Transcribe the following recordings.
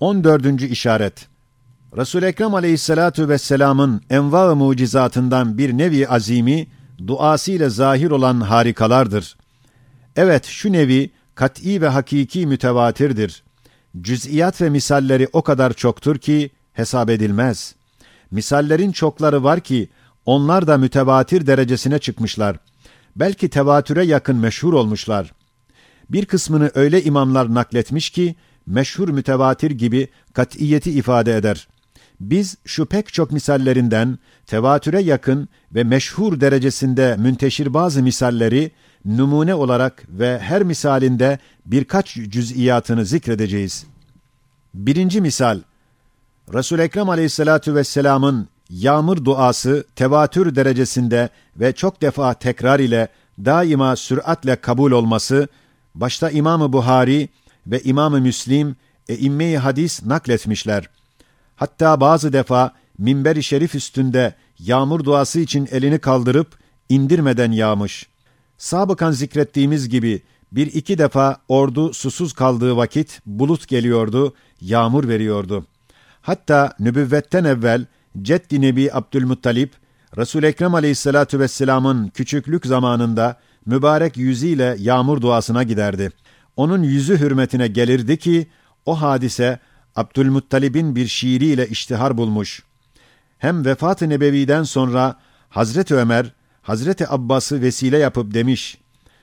14. işaret Resul Ekrem Aleyhissalatu vesselam'ın enva mucizatından bir nevi azimi duasıyla zahir olan harikalardır. Evet şu nevi kat'i ve hakiki mütevatirdir. Cüz'iyat ve misalleri o kadar çoktur ki hesap edilmez. Misallerin çokları var ki onlar da mütevatir derecesine çıkmışlar. Belki tevatüre yakın meşhur olmuşlar. Bir kısmını öyle imamlar nakletmiş ki meşhur mütevatir gibi kat'iyeti ifade eder. Biz şu pek çok misallerinden tevatüre yakın ve meşhur derecesinde münteşir bazı misalleri numune olarak ve her misalinde birkaç cüz'iyatını zikredeceğiz. Birinci misal, Resul-i Ekrem aleyhissalatu vesselamın yağmur duası tevatür derecesinde ve çok defa tekrar ile daima süratle kabul olması, başta İmam-ı Buhari ve İmam-ı Müslim e imme hadis nakletmişler. Hatta bazı defa minber-i şerif üstünde yağmur duası için elini kaldırıp indirmeden yağmış. Sabıkan zikrettiğimiz gibi bir iki defa ordu susuz kaldığı vakit bulut geliyordu, yağmur veriyordu. Hatta nübüvvetten evvel Ceddi Nebi Abdülmuttalip, Resul Ekrem Aleyhissalatu vesselam'ın küçüklük zamanında mübarek yüzüyle yağmur duasına giderdi. Onun yüzü hürmetine gelirdi ki o hadise Abdülmuttalib'in bir şiiriyle iştihar bulmuş. Hem vefat-ı nebeviden sonra Hazreti Ömer, Hazreti Abbas'ı vesile yapıp demiş,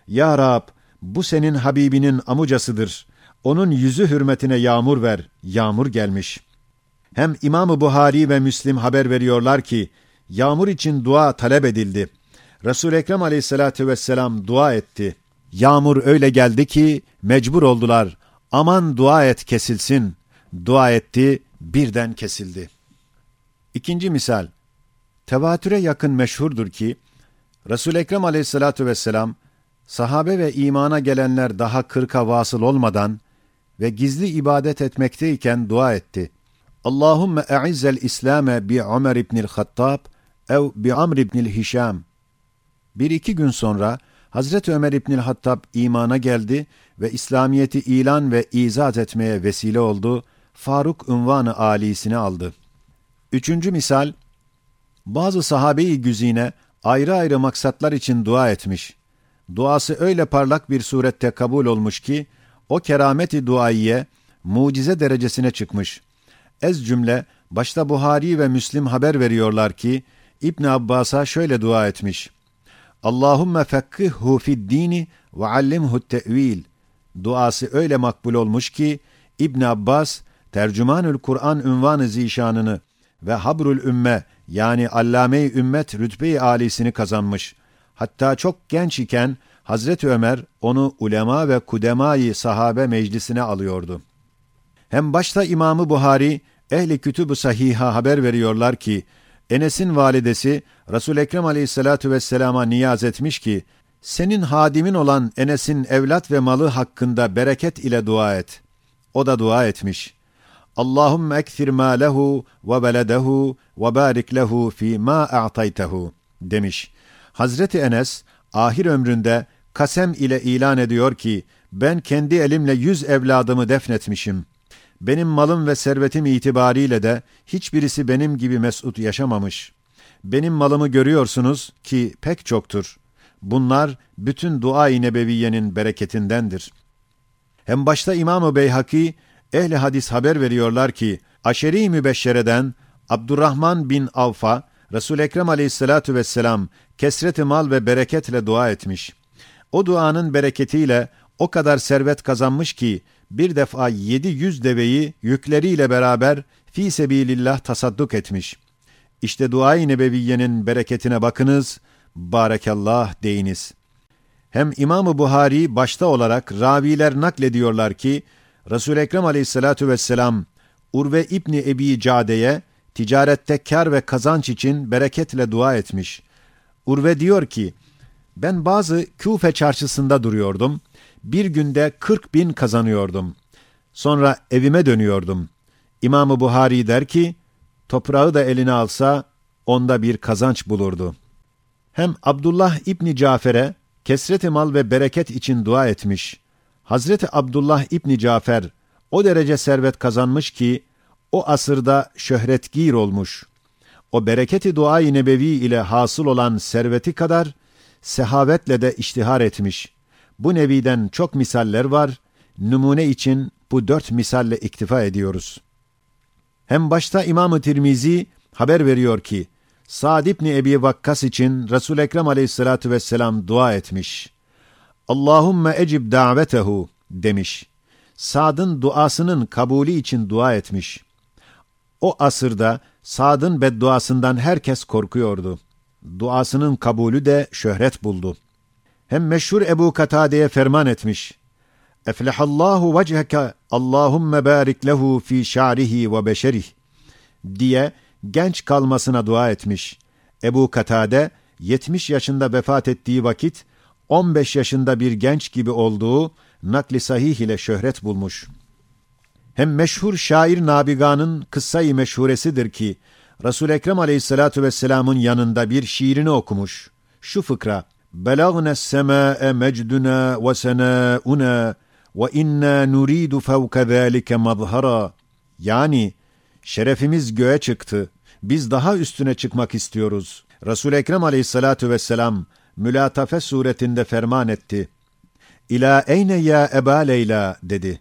Ya Rab, bu senin Habibinin amucasıdır. Onun yüzü hürmetine yağmur ver. Yağmur gelmiş. Hem İmam-ı Buhari ve Müslim haber veriyorlar ki, yağmur için dua talep edildi. Resul-i Ekrem aleyhissalatü vesselam dua etti. Yağmur öyle geldi ki mecbur oldular. Aman dua et kesilsin. Dua etti, birden kesildi. İkinci misal, tevatüre yakın meşhurdur ki, Resul-i Ekrem aleyhissalatü vesselam, sahabe ve imana gelenler daha kırka vasıl olmadan ve gizli ibadet etmekteyken dua etti. Allahümme e'izzel İslame bi Ömer ibnil Hattab ev bi Amr ibnil Hişam. Bir iki gün sonra Hazreti Ömer İbnül Hattab imana geldi ve İslamiyeti ilan ve izat etmeye vesile oldu. Faruk unvanı alisini aldı. Üçüncü misal, bazı sahabe-i güzine ayrı ayrı maksatlar için dua etmiş. Duası öyle parlak bir surette kabul olmuş ki, o kerameti duaiye mucize derecesine çıkmış. Ez cümle, başta Buhari ve Müslim haber veriyorlar ki, İbn Abbas'a şöyle dua etmiş. Allahümme fekkihhu fid dini ve allimhu te'vil. Duası öyle makbul olmuş ki İbn Abbas tercümanül Kur'an ünvanı zişanını ve habrül ümme yani allame-i ümmet rütbe-i alisini kazanmış. Hatta çok genç iken Hazreti Ömer onu ulema ve kudemayı sahabe meclisine alıyordu. Hem başta İmamı Buhari ehli kütüb-ü sahiha haber veriyorlar ki Enes'in validesi Resul Ekrem Aleyhissalatu vesselam'a niyaz etmiş ki senin hadimin olan Enes'in evlat ve malı hakkında bereket ile dua et. O da dua etmiş. Allahümme ekthir ma lehu ve beledehu ve barik lehu fi ma a'taytehu demiş. Hazreti Enes ahir ömründe kasem ile ilan ediyor ki ben kendi elimle yüz evladımı defnetmişim. Benim malım ve servetim itibariyle de hiçbirisi benim gibi mesut yaşamamış. Benim malımı görüyorsunuz ki pek çoktur. Bunlar bütün dua-i nebeviyenin bereketindendir. Hem başta İmam-ı Beyhaki, ehli hadis haber veriyorlar ki, aşeri mübeşşereden Abdurrahman bin Avf'a, Resul Ekrem aleyhissalatu vesselam kesreti mal ve bereketle dua etmiş. O duanın bereketiyle o kadar servet kazanmış ki, bir defa 700 deveyi yükleriyle beraber fi sebilillah tasadduk etmiş. İşte dua-i nebeviyenin bereketine bakınız, barekallah deyiniz. Hem İmam-ı Buhari başta olarak raviler naklediyorlar ki, Resul-i Ekrem aleyhissalatu vesselam, Urve İbni Ebi Cade'ye ticarette kar ve kazanç için bereketle dua etmiş. Urve diyor ki, ben bazı Küfe çarşısında duruyordum. Bir günde 40 bin kazanıyordum. Sonra evime dönüyordum. İmam-ı Buhari der ki, toprağı da eline alsa onda bir kazanç bulurdu. Hem Abdullah İbni Cafer'e kesreti mal ve bereket için dua etmiş. Hazreti Abdullah İbni Cafer O derece servet kazanmış ki, o asırda şöhretgir olmuş. O bereketi dua-i nebevi ile hasıl olan serveti kadar, sehavetle de iştihar etmiş. Bu neviden çok misaller var, numune için bu dört misalle iktifa ediyoruz. Hem başta İmam-ı Tirmizi haber veriyor ki, Sa'd ibn Ebi Vakkas için Resul Ekrem Aleyhissalatu vesselam dua etmiş. Allahumme ecib davetehu demiş. Sad'ın duasının kabulü için dua etmiş. O asırda Sad'ın bedduasından herkes korkuyordu. Duasının kabulü de şöhret buldu. Hem meşhur Ebu Katade'ye ferman etmiş. Eflehallahu vecheke Allahumme barik lehu fi şa'rihi ve beşerih diye genç kalmasına dua etmiş. Ebu Katade 70 yaşında vefat ettiği vakit 15 yaşında bir genç gibi olduğu nakli sahih ile şöhret bulmuş. Hem meşhur şair Nabiga'nın kıssayı meşhuresidir ki Resul Ekrem Aleyhissalatu vesselam'ın yanında bir şiirini okumuş. Şu fıkra: Mecduna ve sena'una ve inna nuridu fevke zâlike mazhara. Yani şerefimiz göğe çıktı. Biz daha üstüne çıkmak istiyoruz. Resul Ekrem Aleyhissalatu vesselam mülatafe suretinde ferman etti. İlâ eyne ya Eba Leyla dedi.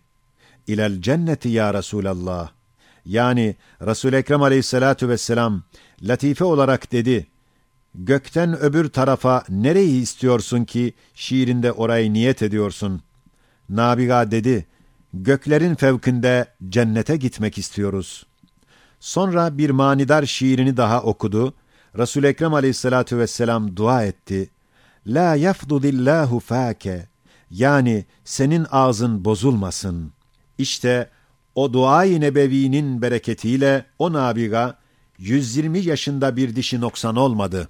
İlel cenneti ya Resulallah. Yani Resul Ekrem Aleyhissalatu vesselam latife olarak dedi. Gökten öbür tarafa nereyi istiyorsun ki şiirinde orayı niyet ediyorsun? Nabiga dedi. Göklerin fevkinde cennete gitmek istiyoruz. Sonra bir manidar şiirini daha okudu. Resul Ekrem Aleyhissalatu vesselam dua etti. La yafdudillahu fake. Yani senin ağzın bozulmasın. İşte o dua-i nebevinin bereketiyle o nabiga 120 yaşında bir dişi noksan olmadı.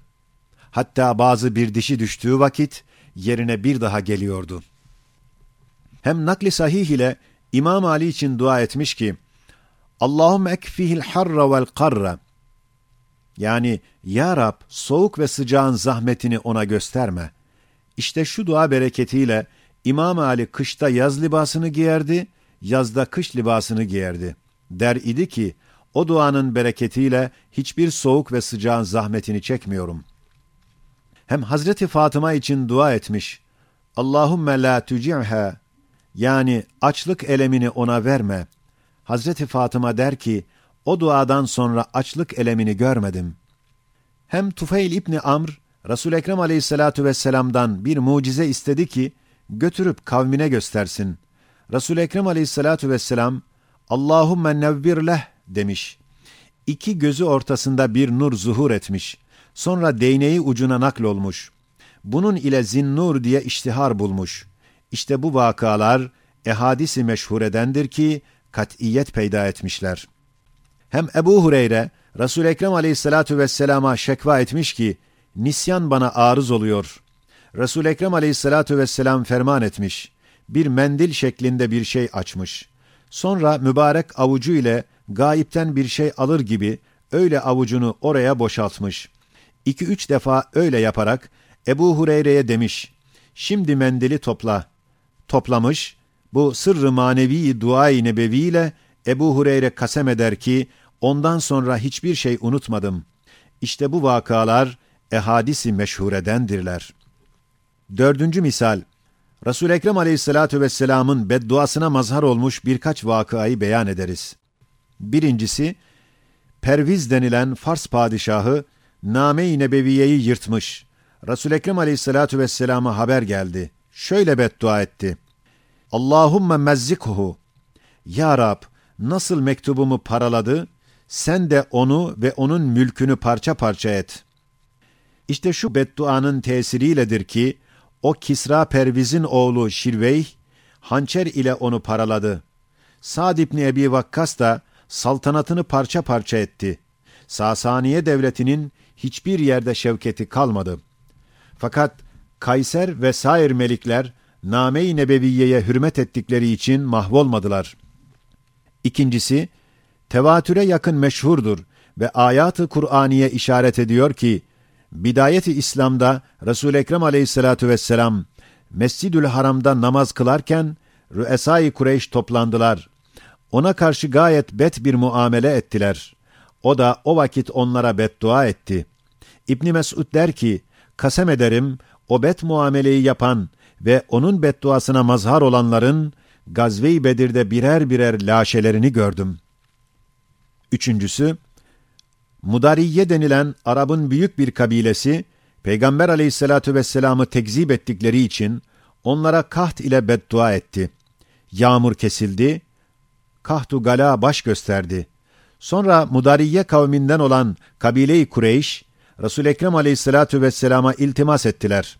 Hatta bazı bir dişi düştüğü vakit yerine bir daha geliyordu. Hem nakli sahih ile İmam Ali için dua etmiş ki Allahum ekfihil harra vel karra yani Ya Rab soğuk ve sıcağın zahmetini ona gösterme. İşte şu dua bereketiyle İmam Ali kışta yaz libasını giyerdi, yazda kış libasını giyerdi. Der idi ki, o duanın bereketiyle hiçbir soğuk ve sıcağın zahmetini çekmiyorum. Hem Hazreti Fatıma için dua etmiş. Allahümme la tüci'ha yani açlık elemini ona verme. Hazreti Fatıma der ki, o duadan sonra açlık elemini görmedim. Hem Tufeil İbni Amr, Resul Ekrem Aleyhissalatu vesselam'dan bir mucize istedi ki götürüp kavmine göstersin. Resul Ekrem Aleyhissalatu vesselam Allahumme nevvir leh demiş. İki gözü ortasında bir nur zuhur etmiş. Sonra değneği ucuna nakl olmuş. Bunun ile zinnur diye iştihar bulmuş. İşte bu vakalar ehadisi meşhuredendir ki kat'iyet peyda etmişler. Hem Ebu Hureyre Resul Ekrem Aleyhissalatu vesselama şekva etmiş ki nisyan bana arız oluyor. Resul Ekrem Aleyhissalatu vesselam ferman etmiş. Bir mendil şeklinde bir şey açmış. Sonra mübarek avucu ile gayipten bir şey alır gibi öyle avucunu oraya boşaltmış. İki üç defa öyle yaparak Ebu Hureyre'ye demiş. Şimdi mendili topla. Toplamış. Bu sırrı manevi dua-i nebevi ile Ebu Hureyre kasem eder ki ondan sonra hiçbir şey unutmadım. İşte bu vakalar ehadisi meşhuredendirler. Dördüncü misal, Resul Ekrem Aleyhissalatu vesselam'ın bedduasına mazhar olmuş birkaç vakayı beyan ederiz. Birincisi, Perviz denilen Fars padişahı Name-i Nebeviye'yi yırtmış. Resul Ekrem Aleyhissalatu vesselama haber geldi. Şöyle beddua etti. Allahumme mezzikhu. Ya Rab, nasıl mektubumu paraladı, sen de onu ve onun mülkünü parça parça et. İşte şu bedduanın tesiriyledir ki, o Kisra Perviz'in oğlu Şirveyh, hançer ile onu paraladı. Sa'd ibn Ebi Vakkas da saltanatını parça parça etti. Sasaniye devletinin hiçbir yerde şevketi kalmadı. Fakat Kayser ve sair melikler Name-i Nebeviye'ye hürmet ettikleri için mahvolmadılar. İkincisi, tevatüre yakın meşhurdur ve ayat-ı Kur'aniye işaret ediyor ki, Bidayeti İslam'da Resul-i Ekrem aleyhissalatu vesselam Mescidül Haram'da namaz kılarken Rüesai Kureyş toplandılar. Ona karşı gayet bet bir muamele ettiler. O da o vakit onlara beddua etti. İbni Mesud der ki, kasem ederim o bet muameleyi yapan ve onun bedduasına mazhar olanların Gazve-i Bedir'de birer birer laşelerini gördüm. Üçüncüsü, Mudariye denilen Arap'ın büyük bir kabilesi, Peygamber aleyhissalatu vesselam'ı tekzip ettikleri için onlara kaht ile beddua etti. Yağmur kesildi, kahtu gala baş gösterdi. Sonra Mudariye kavminden olan kabile-i Kureyş, Resul Ekrem Aleyhissalatu vesselama iltimas ettiler.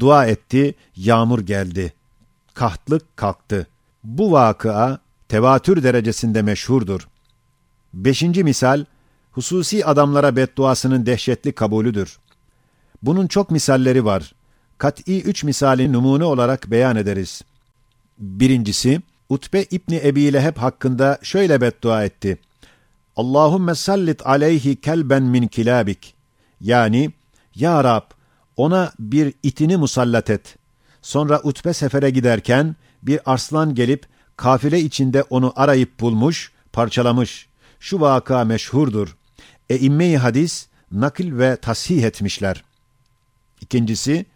Dua etti, yağmur geldi. Kahtlık kalktı. Bu vakıa tevatür derecesinde meşhurdur. Beşinci misal, hususi adamlara bedduasının dehşetli kabulüdür. Bunun çok misalleri var. Kat'i üç misali numune olarak beyan ederiz. Birincisi, Utbe İbni Ebi Leheb hakkında şöyle beddua etti. Allahümme sallit aleyhi kelben min kilabik. Yani, Ya Rab, ona bir itini musallat et. Sonra Utbe sefere giderken bir arslan gelip kafile içinde onu arayıp bulmuş, parçalamış. Şu vaka meşhurdur. E imme hadis nakil ve tasih etmişler. İkincisi,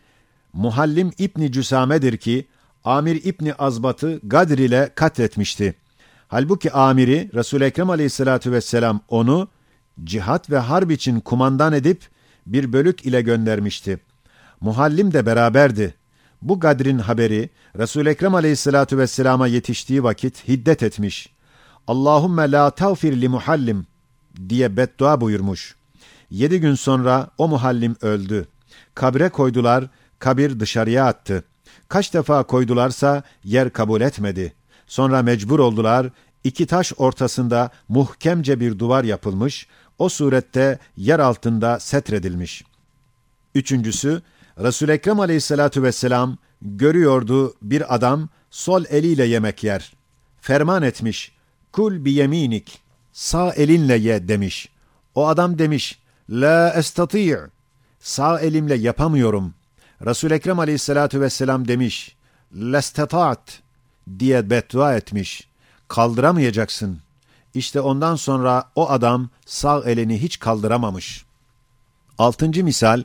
Muhallim İbni Cüsame'dir ki, Amir İbni Azbat'ı Gadir ile katletmişti. Halbuki amiri resul Ekrem Aleyhissalatu vesselam onu cihat ve harp için kumandan edip bir bölük ile göndermişti. Muhallim de beraberdi. Bu Gadr'in haberi resul Ekrem Aleyhissalatu vesselama yetiştiği vakit hiddet etmiş. Allahümme la tağfir li muhallim diye beddua buyurmuş. Yedi gün sonra o muhallim öldü. Kabre koydular, kabir dışarıya attı. Kaç defa koydularsa yer kabul etmedi. Sonra mecbur oldular, iki taş ortasında muhkemce bir duvar yapılmış, o surette yer altında setredilmiş. Üçüncüsü, Resul-i Ekrem aleyhissalatu vesselam görüyordu bir adam sol eliyle yemek yer. Ferman etmiş, kul bi yeminik, sağ elinle ye demiş. O adam demiş, la estati' sağ elimle yapamıyorum. resul Ekrem aleyhissalatu vesselam demiş, lestetat diye beddua etmiş. Kaldıramayacaksın. İşte ondan sonra o adam sağ elini hiç kaldıramamış. Altıncı misal,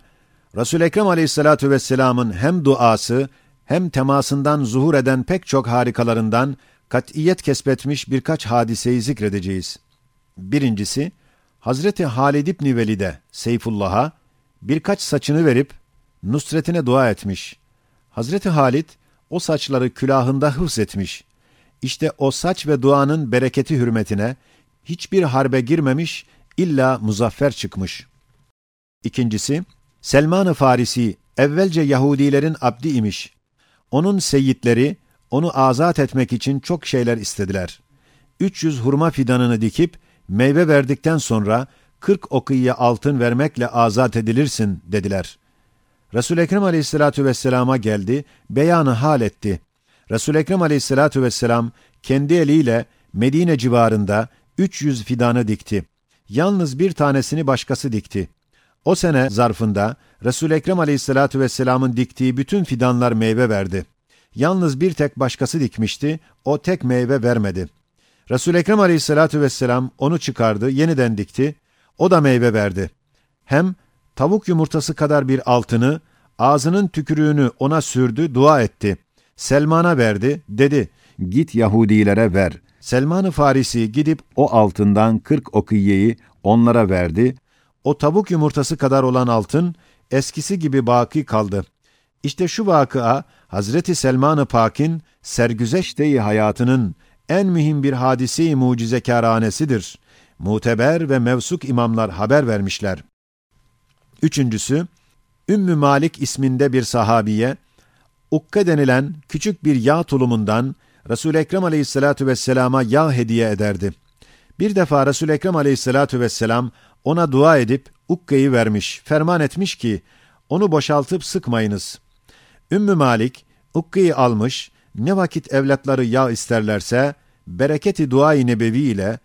resul Ekrem aleyhissalatu vesselamın hem duası hem temasından zuhur eden pek çok harikalarından kat'iyet kesbetmiş birkaç hadiseyi zikredeceğiz. Birincisi, Hazreti Halid İbni Velid'e, Seyfullah'a, birkaç saçını verip nusretine dua etmiş. Hazreti Halid o saçları külahında hıfz etmiş. İşte o saç ve duanın bereketi hürmetine hiçbir harbe girmemiş, illa muzaffer çıkmış. İkincisi, Selman-ı Farisi evvelce Yahudilerin abdi imiş. Onun seyitleri onu azat etmek için çok şeyler istediler. 300 hurma fidanını dikip meyve verdikten sonra 40 okıyya altın vermekle azat edilirsin dediler. Resul-i Ekrem aleyhissalatu vesselama geldi, beyanı hal etti. Resul-i Ekrem aleyhissalatu vesselam kendi eliyle Medine civarında 300 fidanı dikti. Yalnız bir tanesini başkası dikti. O sene zarfında Resul-i Ekrem aleyhissalatu vesselamın diktiği bütün fidanlar meyve verdi. Yalnız bir tek başkası dikmişti, o tek meyve vermedi. Resul-i Ekrem aleyhissalatu vesselam onu çıkardı, yeniden dikti, o da meyve verdi. Hem tavuk yumurtası kadar bir altını, ağzının tükürüğünü ona sürdü, dua etti. Selman'a verdi, dedi, git Yahudilere ver. Selman-ı Farisi gidip o altından kırk okiyeyi onlara verdi. O tavuk yumurtası kadar olan altın, eskisi gibi baki kaldı. İşte şu vakıa, Hazreti Selman-ı Pak'in sergüzeşte hayatının en mühim bir hadise-i mucizekâranesidir. Muteber ve mevsuk imamlar haber vermişler. Üçüncüsü, Ümmü Malik isminde bir sahabiye, Ukka denilen küçük bir yağ tulumundan Resul Ekrem Aleyhissalatu vesselama yağ hediye ederdi. Bir defa Resul Ekrem Aleyhissalatu vesselam ona dua edip Ukka'yı vermiş, ferman etmiş ki onu boşaltıp sıkmayınız. Ümmü Malik Ukka'yı almış, ne vakit evlatları yağ isterlerse bereketi dua-i nebevi ile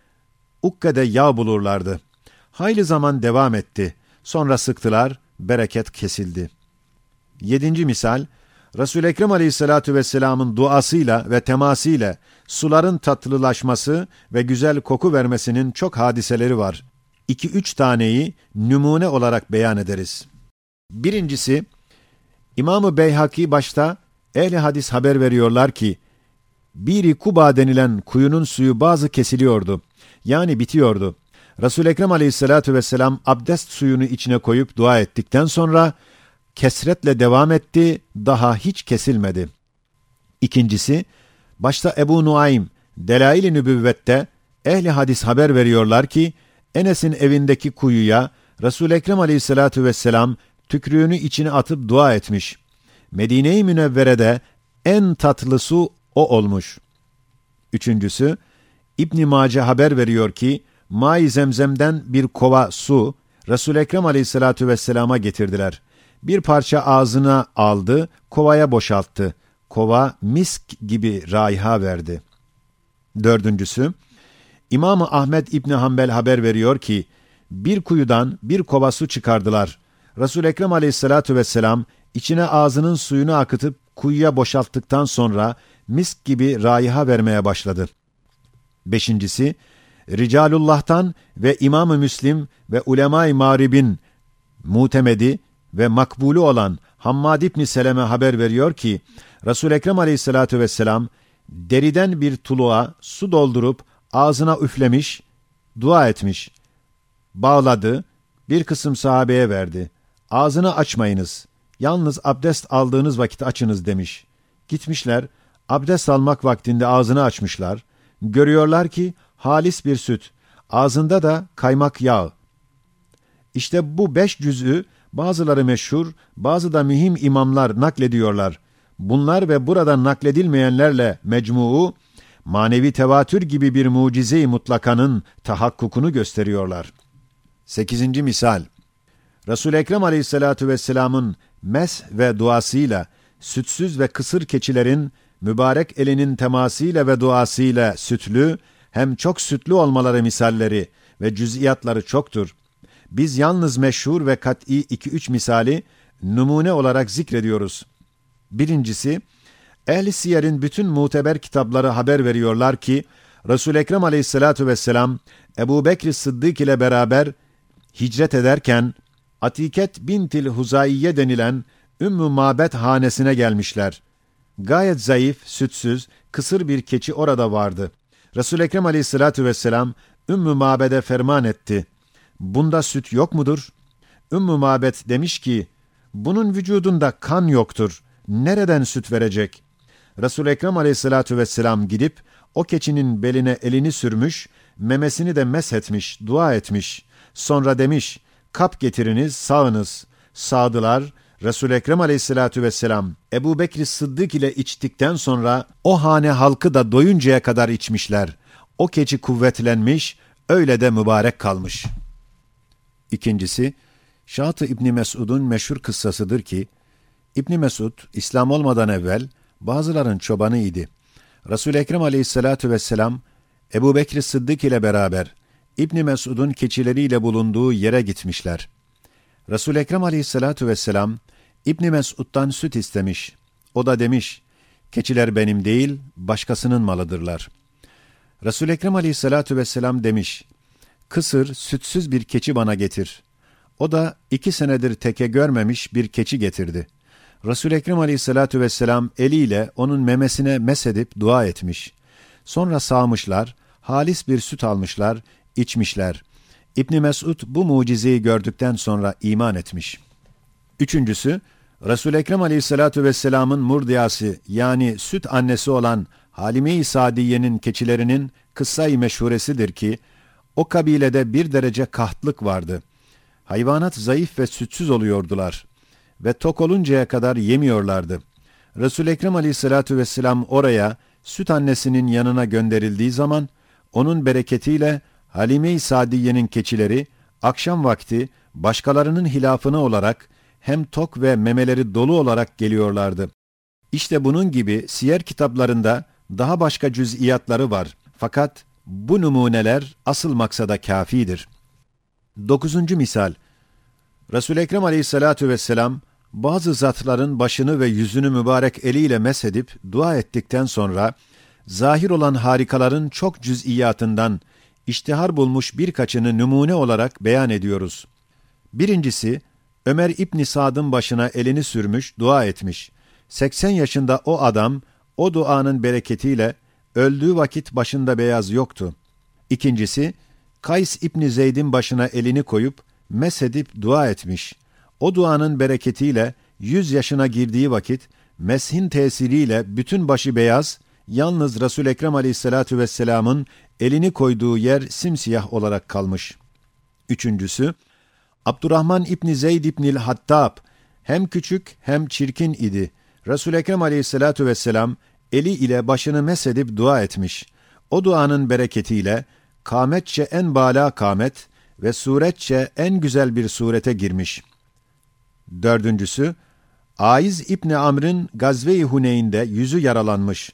Ukke'de yağ bulurlardı. Hayli zaman devam etti. Sonra sıktılar, bereket kesildi. Yedinci misal, Resul-i Ekrem Aleyhisselatü Vesselam'ın duasıyla ve temasıyla suların tatlılaşması ve güzel koku vermesinin çok hadiseleri var. 2-3 taneyi numune olarak beyan ederiz. Birincisi, İmam-ı Beyhaki başta ehli hadis haber veriyorlar ki, Biri Kuba denilen kuyunun suyu bazı kesiliyordu. Yani bitiyordu. Resul-i Ekrem aleyhissalatu vesselam abdest suyunu içine koyup dua ettikten sonra kesretle devam etti, daha hiç kesilmedi. İkincisi, başta Ebu Nuaym, Delail-i Nübüvvet'te ehli hadis haber veriyorlar ki, Enes'in evindeki kuyuya Resul-i Ekrem aleyhissalatu vesselam tükrüğünü içine atıp dua etmiş. Medine-i Münevvere'de en tatlı su o olmuş. Üçüncüsü, İbn Mace haber veriyor ki, Mai Zemzem'den bir kova su Resul Ekrem Aleyhissalatu vesselam'a getirdiler. Bir parça ağzına aldı, kovaya boşalttı. Kova misk gibi raiha verdi. Dördüncüsü, imam Ahmet İbni Hanbel haber veriyor ki, bir kuyudan bir kova su çıkardılar. Resul Ekrem Aleyhissalatu vesselam içine ağzının suyunu akıtıp kuyuya boşalttıktan sonra misk gibi raiha vermeye başladı. Beşincisi, Ricalullah'tan ve İmam-ı Müslim ve ulema-i maribin mutemedi ve makbulü olan Hammad İbni Seleme haber veriyor ki, resul Ekrem aleyhissalatu vesselam, deriden bir tuluğa su doldurup ağzına üflemiş, dua etmiş, bağladı, bir kısım sahabeye verdi. Ağzını açmayınız, yalnız abdest aldığınız vakit açınız demiş. Gitmişler, abdest almak vaktinde ağzını açmışlar, görüyorlar ki halis bir süt, ağzında da kaymak yağı. İşte bu beş cüz'ü bazıları meşhur, bazı da mühim imamlar naklediyorlar. Bunlar ve burada nakledilmeyenlerle mecmuu, manevi tevatür gibi bir mucize-i mutlakanın tahakkukunu gösteriyorlar. Sekizinci misal, Resul-i Ekrem aleyhissalatu vesselamın mes ve duasıyla, sütsüz ve kısır keçilerin mübarek elinin temasıyla ve duasıyla sütlü, hem çok sütlü olmaları misalleri ve cüz'iyatları çoktur. Biz yalnız meşhur ve kat'i iki üç misali numune olarak zikrediyoruz. Birincisi, Ehl-i Siyer'in bütün muteber kitapları haber veriyorlar ki, Resul-i Ekrem aleyhissalatu vesselam, Ebu Bekir Sıddık ile beraber hicret ederken, Atiket bintil Huzaiye denilen Ümmü Mabet hanesine gelmişler. Gayet zayıf, sütsüz, kısır bir keçi orada vardı. Resul Ekrem Aleyhissalatu vesselam Ümmü Mabed'e ferman etti. Bunda süt yok mudur? Ümmü Mabed demiş ki, bunun vücudunda kan yoktur. Nereden süt verecek? Resul Ekrem Aleyhissalatu vesselam gidip o keçinin beline elini sürmüş, memesini de meshetmiş, dua etmiş. Sonra demiş, kap getiriniz, sağınız. Sağdılar, Resul Ekrem Aleyhissalatu vesselam Ebu Bekir Sıddık ile içtikten sonra o hane halkı da doyuncaya kadar içmişler. O keçi kuvvetlenmiş, öyle de mübarek kalmış. İkincisi, Şahat-ı İbni Mesud'un meşhur kıssasıdır ki, İbni Mesud, İslam olmadan evvel bazıların çobanı idi. Resul-i Ekrem aleyhissalatu vesselam, Ebu Bekir Sıddık ile beraber İbni Mesud'un keçileriyle bulunduğu yere gitmişler. Resul-i Ekrem aleyhissalatu vesselam, İbni Mesud'dan süt istemiş. O da demiş, keçiler benim değil, başkasının malıdırlar. Resul-i Ekrem aleyhissalatu vesselam demiş, kısır, sütsüz bir keçi bana getir. O da iki senedir teke görmemiş bir keçi getirdi. Resul-i Ekrem aleyhissalatu vesselam eliyle onun memesine mesedip dua etmiş. Sonra sağmışlar, halis bir süt almışlar, içmişler. İbni Mesud bu mucizeyi gördükten sonra iman etmiş. Üçüncüsü, Resul-i Ekrem aleyhissalatu vesselamın murdiyası yani süt annesi olan Halime-i Sadiye'nin keçilerinin kıssayı meşhuresidir ki, o kabilede bir derece kahtlık vardı. Hayvanat zayıf ve sütsüz oluyordular ve tok oluncaya kadar yemiyorlardı. Resul-i Ekrem aleyhissalatu vesselam oraya süt annesinin yanına gönderildiği zaman, onun bereketiyle Halime-i Sadiye'nin keçileri akşam vakti başkalarının hilafına olarak hem tok ve memeleri dolu olarak geliyorlardı. İşte bunun gibi siyer kitaplarında daha başka cüz'iyatları var. Fakat bu numuneler asıl maksada kafidir. Dokuzuncu misal Resul-i Ekrem aleyhissalatu vesselam bazı zatların başını ve yüzünü mübarek eliyle mesedip dua ettikten sonra, zahir olan harikaların çok cüz'iyatından iştihar bulmuş birkaçını numune olarak beyan ediyoruz. Birincisi, Ömer İbni Sad'ın başına elini sürmüş, dua etmiş. 80 yaşında o adam, o duanın bereketiyle öldüğü vakit başında beyaz yoktu. İkincisi, Kays İbni Zeyd'in başına elini koyup, mesedip dua etmiş. O duanın bereketiyle 100 yaşına girdiği vakit, meshin tesiriyle bütün başı beyaz, yalnız Resul Ekrem Aleyhissalatu vesselam'ın elini koyduğu yer simsiyah olarak kalmış. Üçüncüsü, Abdurrahman İbni Zeyd İbnil Hattab hem küçük hem çirkin idi. Resul Ekrem Aleyhissalatu vesselam eli ile başını mesedip dua etmiş. O duanın bereketiyle kametçe en bala kamet ve suretçe en güzel bir surete girmiş. Dördüncüsü, Aiz İbni Amr'ın Gazve-i Huneyn'de yüzü yaralanmış.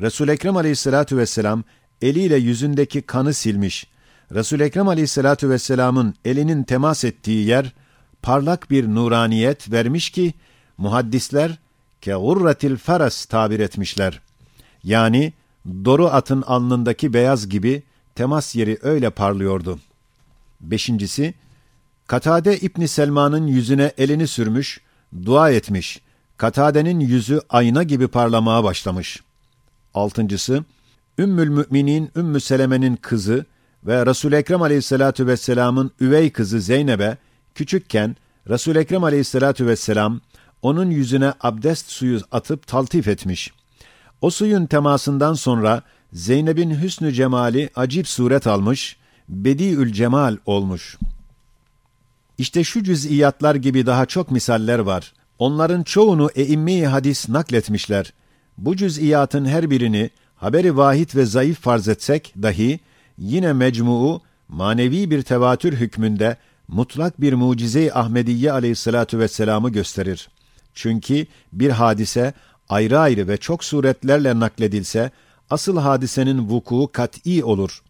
Resul Ekrem Aleyhissalatu vesselam eliyle yüzündeki kanı silmiş. Resul Ekrem Aleyhissalatu vesselam'ın elinin temas ettiği yer parlak bir nuraniyet vermiş ki muhaddisler ke urratil faras tabir etmişler. Yani doru atın alnındaki beyaz gibi temas yeri öyle parlıyordu. Beşincisi, Katade İbni Selman'ın yüzüne elini sürmüş, dua etmiş. Katade'nin yüzü ayna gibi parlamaya başlamış. Altıncısı, Ümmül Müminin Ümmü Seleme'nin kızı ve Resul Ekrem Aleyhissalatu vesselam'ın üvey kızı Zeynep'e küçükken Resul Ekrem Aleyhissalatu vesselam onun yüzüne abdest suyu atıp taltif etmiş. O suyun temasından sonra Zeynep'in hüsnü cemali acip suret almış, bediül cemal olmuş. İşte şu cüz'iyatlar gibi daha çok misaller var. Onların çoğunu eimmi hadis nakletmişler. Bu cüz'iyatın her birini haberi vahid ve zayıf farz etsek dahi yine mecmuu manevi bir tevatür hükmünde mutlak bir mucize-i Ahmediye aleyhissalatu vesselam'ı gösterir. Çünkü bir hadise ayrı ayrı ve çok suretlerle nakledilse asıl hadisenin vuku kat'i olur.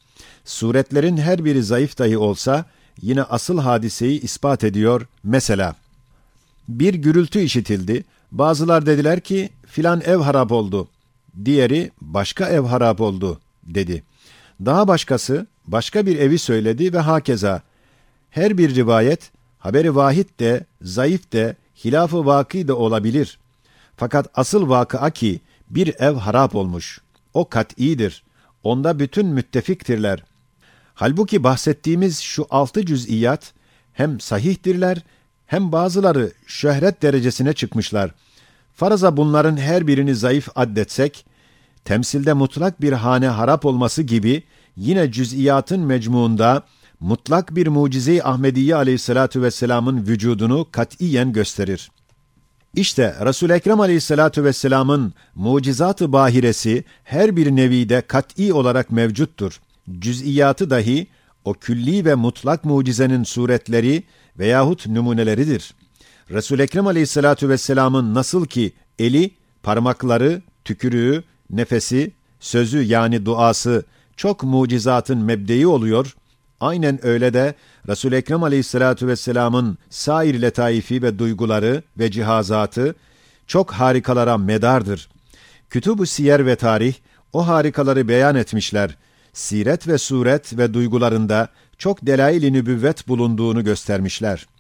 Suretlerin her biri zayıf dahi olsa yine asıl hadiseyi ispat ediyor. Mesela bir gürültü işitildi. Bazılar dediler ki filan ev harap oldu. Diğeri başka ev harap oldu dedi. Daha başkası başka bir evi söyledi ve hakeza. Her bir rivayet haberi vahid de, zayıf de, hilafı vaki de olabilir. Fakat asıl vakıa ki bir ev harap olmuş. O kat'idir. Onda bütün müttefiktirler. Halbuki bahsettiğimiz şu altı cüz'iyat hem sahihtirler hem bazıları şöhret derecesine çıkmışlar. Faraza bunların her birini zayıf addetsek, temsilde mutlak bir hane harap olması gibi yine cüz'iyatın mecmuunda mutlak bir mucize-i Ahmediye aleyhissalatu vesselamın vücudunu katiyen gösterir. İşte Resul Ekrem Aleyhissalatu vesselam'ın mucizat-ı bahiresi her bir nevide kat'i olarak mevcuttur. Cüz'iyatı dahi o külli ve mutlak mucizenin suretleri veyahut numuneleridir. Resul Ekrem Aleyhissalatu vesselam'ın nasıl ki eli, parmakları, tükürüğü, nefesi, sözü yani duası çok mucizatın mebdeyi oluyor. Aynen öyle de Resul Ekrem Aleyhissalatu vesselam'ın sair letaifi ve duyguları ve cihazatı çok harikalara medardır. Kütüb-ü siyer ve tarih o harikaları beyan etmişler. Siret ve suret ve duygularında çok delail-i nübüvvet bulunduğunu göstermişler.''